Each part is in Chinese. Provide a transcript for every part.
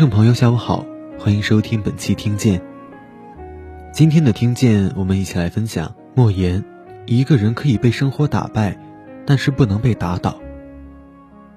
听众朋友，下午好，欢迎收听本期听见。今天的听见，我们一起来分享莫言：一个人可以被生活打败，但是不能被打倒。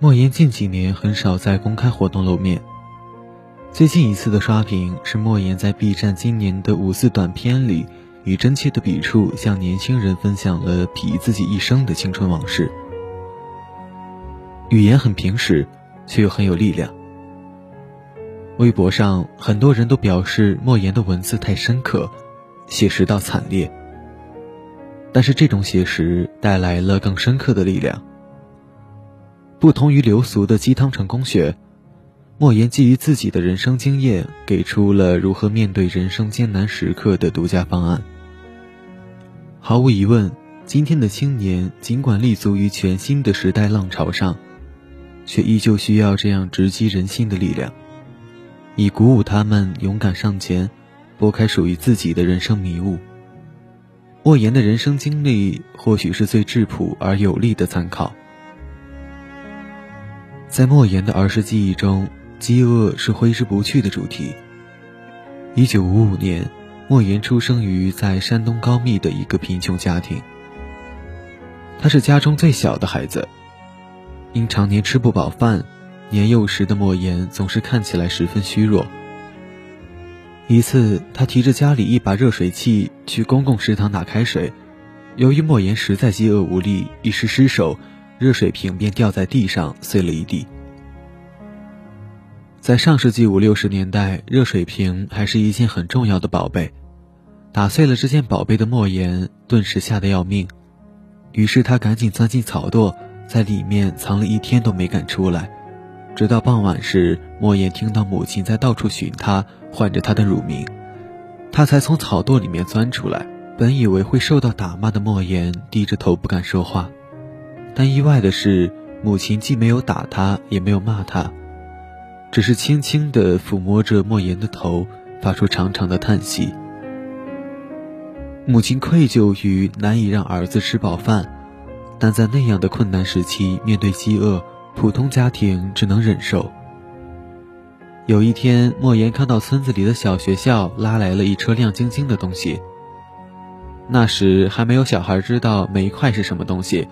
莫言近几年很少在公开活动露面，最近一次的刷屏是莫言在 B 站今年的五四短片里，以真切的笔触向年轻人分享了痞自己一生的青春往事。语言很平实，却又很有力量。微博上很多人都表示莫言的文字太深刻，写实到惨烈。但是这种写实带来了更深刻的力量。不同于流俗的鸡汤成功学，莫言基于自己的人生经验，给出了如何面对人生艰难时刻的独家方案。毫无疑问，今天的青年尽管立足于全新的时代浪潮上。却依旧需要这样直击人心的力量，以鼓舞他们勇敢上前，拨开属于自己的人生迷雾。莫言的人生经历或许是最质朴而有力的参考。在莫言的儿时记忆中，饥饿是挥之不去的主题。一九五五年，莫言出生于在山东高密的一个贫穷家庭，他是家中最小的孩子。因常年吃不饱饭，年幼时的莫言总是看起来十分虚弱。一次，他提着家里一把热水器去公共食堂打开水，由于莫言实在饥饿无力，一时失手，热水瓶便掉在地上碎了一地。在上世纪五六十年代，热水瓶还是一件很重要的宝贝，打碎了这件宝贝的莫言顿时吓得要命，于是他赶紧钻进草垛。在里面藏了一天都没敢出来，直到傍晚时，莫言听到母亲在到处寻他，唤着他的乳名，他才从草垛里面钻出来。本以为会受到打骂的莫言低着头不敢说话，但意外的是，母亲既没有打他，也没有骂他，只是轻轻地抚摸着莫言的头，发出长长的叹息。母亲愧疚于难以让儿子吃饱饭。但在那样的困难时期，面对饥饿，普通家庭只能忍受。有一天，莫言看到村子里的小学校拉来了一车亮晶晶的东西。那时还没有小孩知道煤块是什么东西，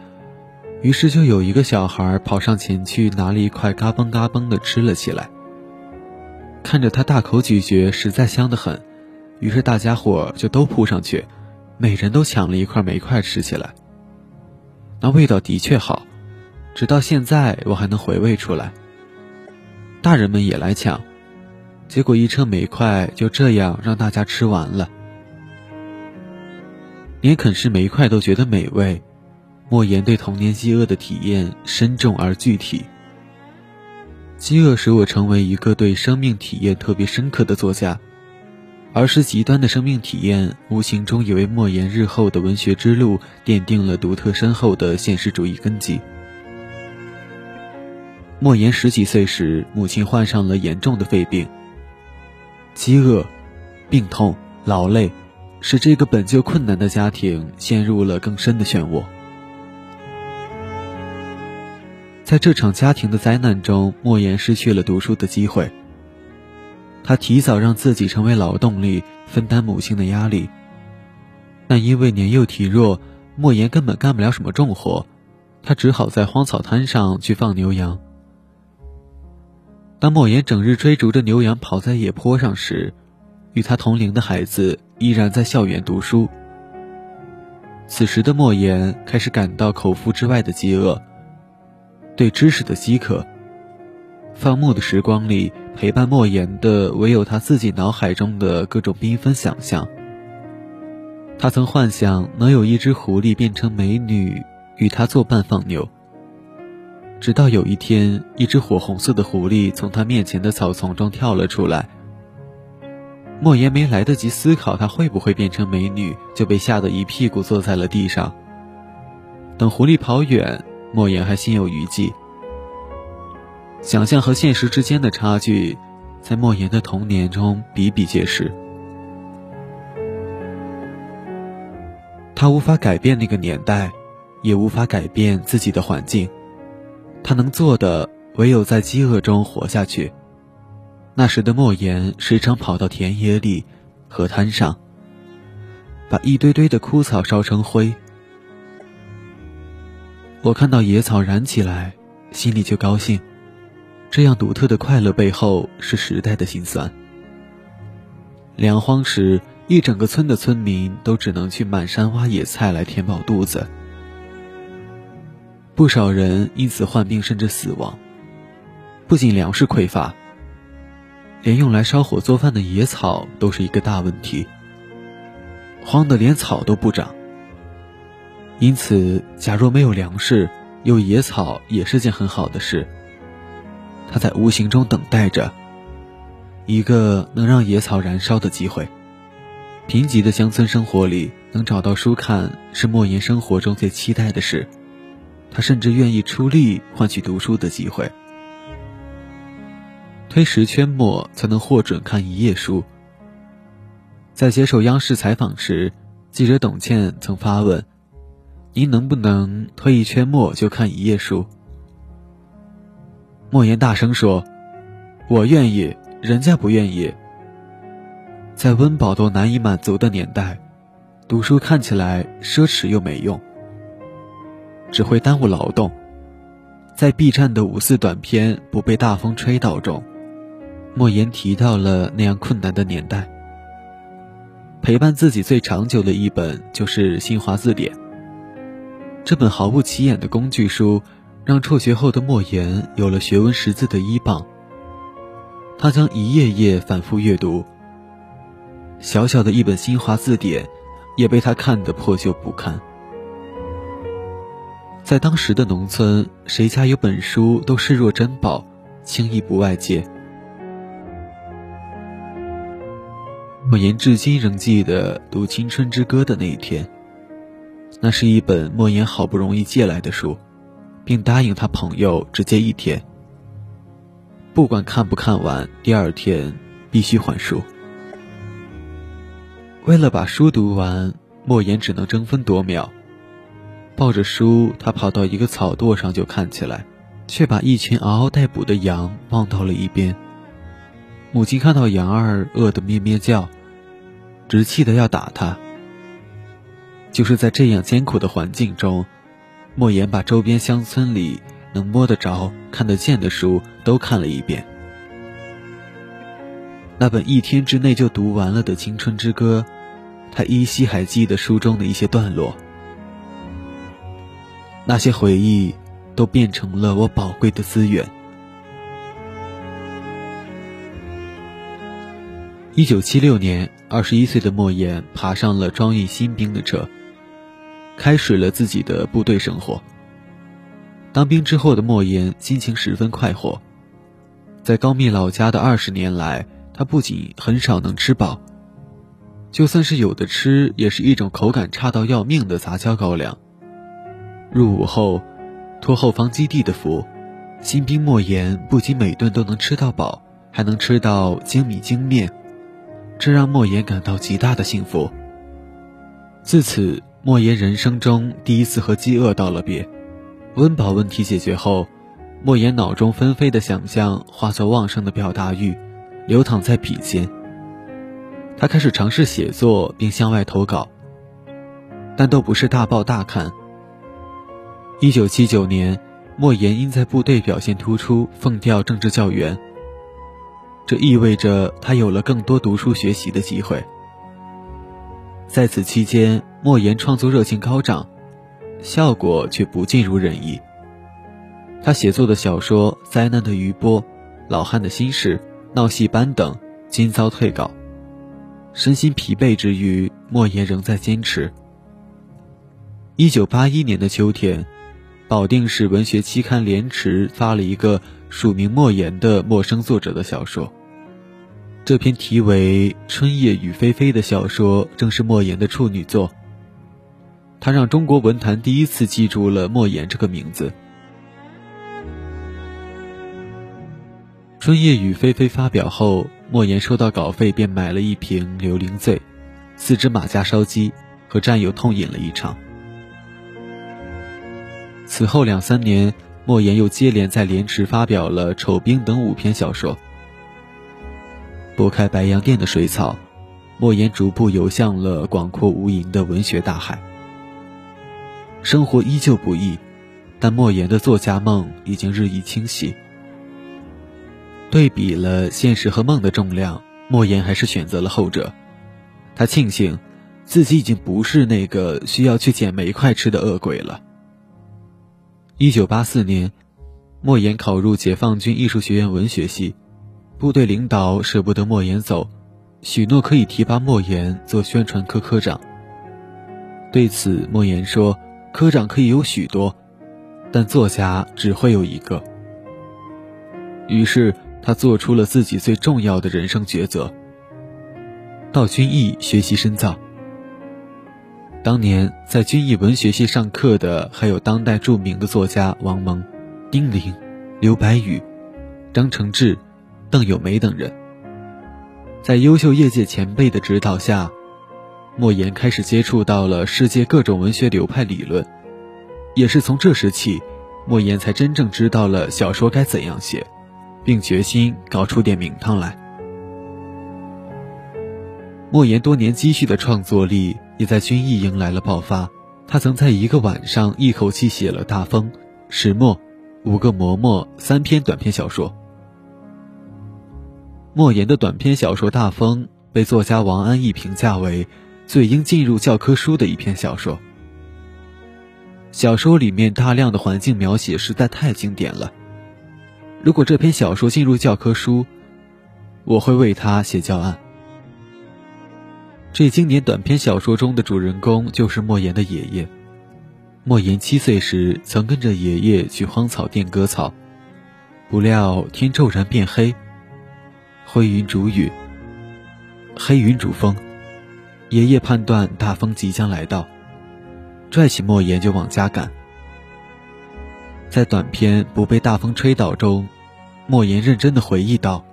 于是就有一个小孩跑上前去拿了一块，嘎嘣嘎嘣的吃了起来。看着他大口咀嚼，实在香得很，于是大家伙就都扑上去，每人都抢了一块煤块吃起来。那味道的确好，直到现在我还能回味出来。大人们也来抢，结果一车煤块就这样让大家吃完了。连啃食煤块都觉得美味，莫言对童年饥饿的体验深重而具体。饥饿使我成为一个对生命体验特别深刻的作家。而是极端的生命体验，无形中也为莫言日后的文学之路奠定了独特深厚的现实主义根基。莫言十几岁时，母亲患上了严重的肺病。饥饿、病痛、劳累，使这个本就困难的家庭陷入了更深的漩涡。在这场家庭的灾难中，莫言失去了读书的机会。他提早让自己成为劳动力，分担母亲的压力。但因为年幼体弱，莫言根本干不了什么重活，他只好在荒草滩上去放牛羊。当莫言整日追逐着牛羊跑在野坡上时，与他同龄的孩子依然在校园读书。此时的莫言开始感到口腹之外的饥饿，对知识的饥渴。放牧的时光里，陪伴莫言的唯有他自己脑海中的各种缤纷想象。他曾幻想能有一只狐狸变成美女，与他作伴放牛。直到有一天，一只火红色的狐狸从他面前的草丛中跳了出来。莫言没来得及思考他会不会变成美女，就被吓得一屁股坐在了地上。等狐狸跑远，莫言还心有余悸。想象和现实之间的差距，在莫言的童年中比比皆是。他无法改变那个年代，也无法改变自己的环境，他能做的唯有在饥饿中活下去。那时的莫言时常跑到田野里、河滩上，把一堆堆的枯草烧成灰。我看到野草燃起来，心里就高兴。这样独特的快乐背后是时代的辛酸。粮荒时，一整个村的村民都只能去满山挖野菜来填饱肚子，不少人因此患病甚至死亡。不仅粮食匮乏。连用来烧火做饭的野草都是一个大问题，荒的连草都不长。因此，假若没有粮食，有野草也是件很好的事。他在无形中等待着一个能让野草燃烧的机会。贫瘠的乡村生活里，能找到书看是莫言生活中最期待的事。他甚至愿意出力换取读书的机会。推十圈墨才能获准看一页书。在接受央视采访时，记者董倩曾发问：“您能不能推一圈墨就看一页书？”莫言大声说：“我愿意，人家不愿意。”在温饱都难以满足的年代，读书看起来奢侈又没用，只会耽误劳动。在 B 站的五四短片不被大风吹倒中。莫言提到了那样困难的年代。陪伴自己最长久的一本就是《新华字典》。这本毫不起眼的工具书，让辍学后的莫言有了学文识字的依傍。他将一页页反复阅读。小小的一本《新华字典》，也被他看得破旧不堪。在当时的农村，谁家有本书都视若珍宝，轻易不外借。莫言至今仍记得读《青春之歌》的那一天。那是一本莫言好不容易借来的书，并答应他朋友只借一天，不管看不看完，第二天必须还书。为了把书读完，莫言只能争分夺秒。抱着书，他跑到一个草垛上就看起来，却把一群嗷嗷待哺的羊忘到了一边。母亲看到羊儿饿得咩咩叫，直气得要打他。就是在这样艰苦的环境中，莫言把周边乡村里能摸得着、看得见的书都看了一遍。那本一天之内就读完了的《青春之歌》，他依稀还记得书中的一些段落。那些回忆，都变成了我宝贵的资源。一九七六年，二十一岁的莫言爬上了装运新兵的车，开始了自己的部队生活。当兵之后的莫言心情十分快活，在高密老家的二十年来，他不仅很少能吃饱，就算是有的吃，也是一种口感差到要命的杂交高粱。入伍后，托后方基地的福，新兵莫言不仅每顿都能吃到饱，还能吃到精米精面。这让莫言感到极大的幸福。自此，莫言人生中第一次和饥饿道了别。温饱问题解决后，莫言脑中纷飞的想象化作旺盛的表达欲，流淌在笔尖。他开始尝试写作，并向外投稿，但都不是大报大刊。一九七九年，莫言因在部队表现突出，奉调政治教员。这意味着他有了更多读书学习的机会。在此期间，莫言创作热情高涨，效果却不尽如人意。他写作的小说《灾难的余波》《老汉的心事》《闹戏班》等均遭退稿。身心疲惫之余，莫言仍在坚持。一九八一年的秋天，保定市文学期刊《莲池》发了一个。署名莫言的陌生作者的小说，这篇题为《春夜雨霏霏》的小说正是莫言的处女作。他让中国文坛第一次记住了莫言这个名字。《春夜雨霏霏》发表后，莫言收到稿费便买了一瓶刘伶醉，四只马家烧鸡，和战友痛饮了一场。此后两三年。莫言又接连在《莲池》发表了《丑兵》等五篇小说。拨开白洋淀的水草，莫言逐步游向了广阔无垠的文学大海。生活依旧不易，但莫言的作家梦已经日益清晰。对比了现实和梦的重量，莫言还是选择了后者。他庆幸，自己已经不是那个需要去捡煤块吃的恶鬼了。一九八四年，莫言考入解放军艺术学院文学系，部队领导舍不得莫言走，许诺可以提拔莫言做宣传科科长。对此，莫言说：“科长可以有许多，但作家只会有一个。”于是。他做出了自己最重要的人生抉择，到军艺学习深造。当年在军艺文学系上课的还有当代著名的作家王蒙、丁玲、刘白羽、张承志、邓友梅等人。在优秀业界前辈的指导下，莫言开始接触到了世界各种文学流派理论。也是从这时起，莫言才真正知道了小说该怎样写。并决心搞出点名堂来。莫言多年积蓄的创作力也在军艺迎来了爆发。他曾在一个晚上一口气写了《大风》《石墨》《五个嬷嬷》三篇短篇小说。莫言的短篇小说《大风》被作家王安忆评价为最应进入教科书的一篇小说。小说里面大量的环境描写实在太经典了。如果这篇小说进入教科书，我会为他写教案。这经典短篇小说中的主人公就是莫言的爷爷。莫言七岁时曾跟着爷爷去荒草甸割草，不料天骤然变黑，灰云逐雨，黑云逐风，爷爷判断大风即将来到，拽起莫言就往家赶。在短篇《不被大风吹倒》中。莫言认真的回忆道：“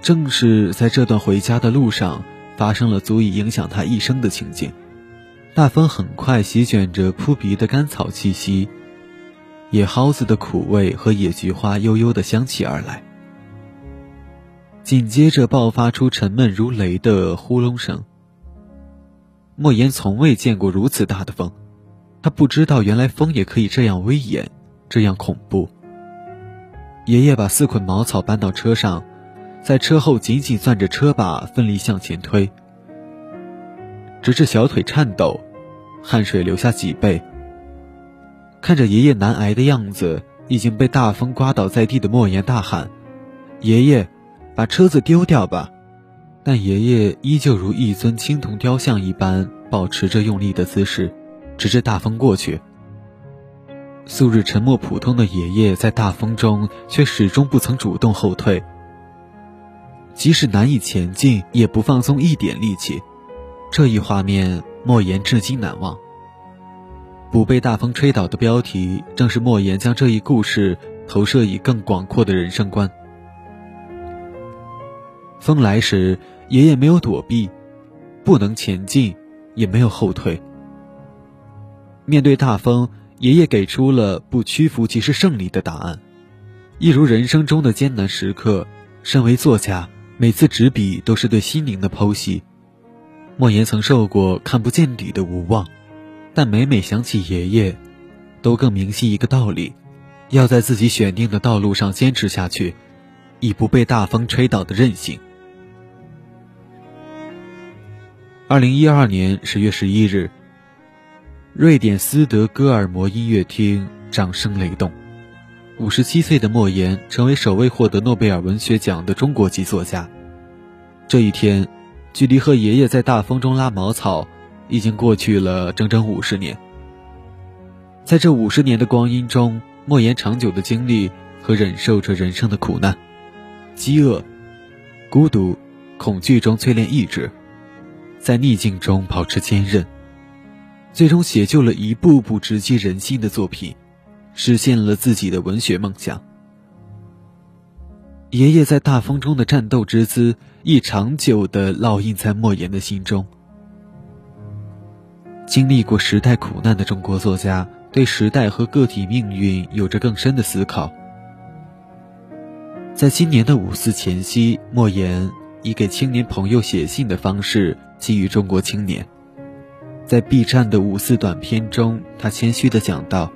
正是在这段回家的路上，发生了足以影响他一生的情景。大风很快席卷着扑鼻的甘草气息，野蒿子的苦味和野菊花悠悠的香气而来。紧接着爆发出沉闷如雷的呼隆声。莫言从未见过如此大的风，他不知道原来风也可以这样威严，这样恐怖。”爷爷把四捆茅草搬到车上，在车后紧紧攥着车把，奋力向前推，直至小腿颤抖，汗水流下脊背。看着爷爷难挨的样子，已经被大风刮倒在地的莫言大喊：“爷爷，把车子丢掉吧！”但爷爷依旧如一尊青铜雕像一般，保持着用力的姿势，直至大风过去。素日沉默普通的爷爷，在大风中却始终不曾主动后退。即使难以前进，也不放松一点力气。这一画面，莫言至今难忘。不被大风吹倒的标题，正是莫言将这一故事投射以更广阔的人生观。风来时，爷爷没有躲避，不能前进，也没有后退。面对大风。爷爷给出了不屈服即是胜利的答案，一如人生中的艰难时刻。身为作家，每次执笔都是对心灵的剖析。莫言曾受过看不见底的无望，但每每想起爷爷，都更明晰一个道理：要在自己选定的道路上坚持下去，以不被大风吹倒的韧性。二零一二年十月十一日。瑞典斯德哥尔摩音乐厅掌声雷动，五十七岁的莫言成为首位获得诺贝尔文学奖的中国籍作家。这一天，距离和爷爷在大风中拉茅草，已经过去了整整五十年。在这五十年的光阴中，莫言长久的经历和忍受着人生的苦难、饥饿、孤独、恐惧中淬炼意志，在逆境中保持坚韧。最终写就了一部部直击人心的作品，实现了自己的文学梦想。爷爷在大风中的战斗之姿，亦长久地烙印在莫言的心中。经历过时代苦难的中国作家，对时代和个体命运有着更深的思考。在今年的五四前夕，莫言以给青年朋友写信的方式寄予中国青年。在 B 站的五四短片中，他谦虚地讲道：“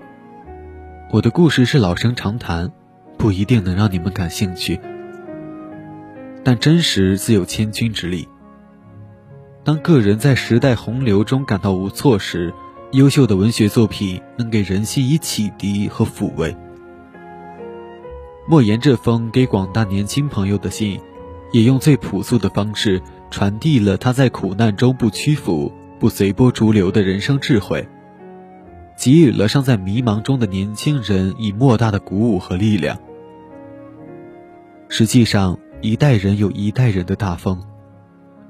我的故事是老生常谈，不一定能让你们感兴趣，但真实自有千钧之力。当个人在时代洪流中感到无措时，优秀的文学作品能给人心以启迪和抚慰。”莫言这封给广大年轻朋友的信，也用最朴素的方式传递了他在苦难中不屈服、不随波逐流的人生智慧，给予了尚在迷茫中的年轻人以莫大的鼓舞和力量。实际上，一代人有一代人的大风，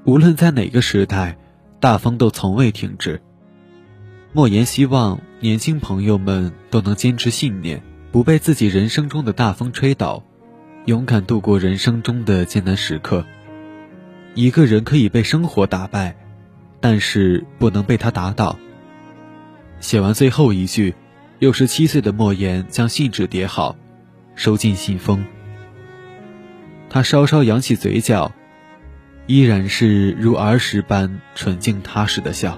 无论在哪个时代，大风都从未停止。莫言希望年轻朋友们都能坚持信念。不被自己人生中的大风吹倒，勇敢度过人生中的艰难时刻。一个人可以被生活打败，但是不能被他打倒。写完最后一句，六十七岁的莫言将信纸叠好，收进信封。他稍稍扬起嘴角，依然是如儿时般纯净踏实的笑。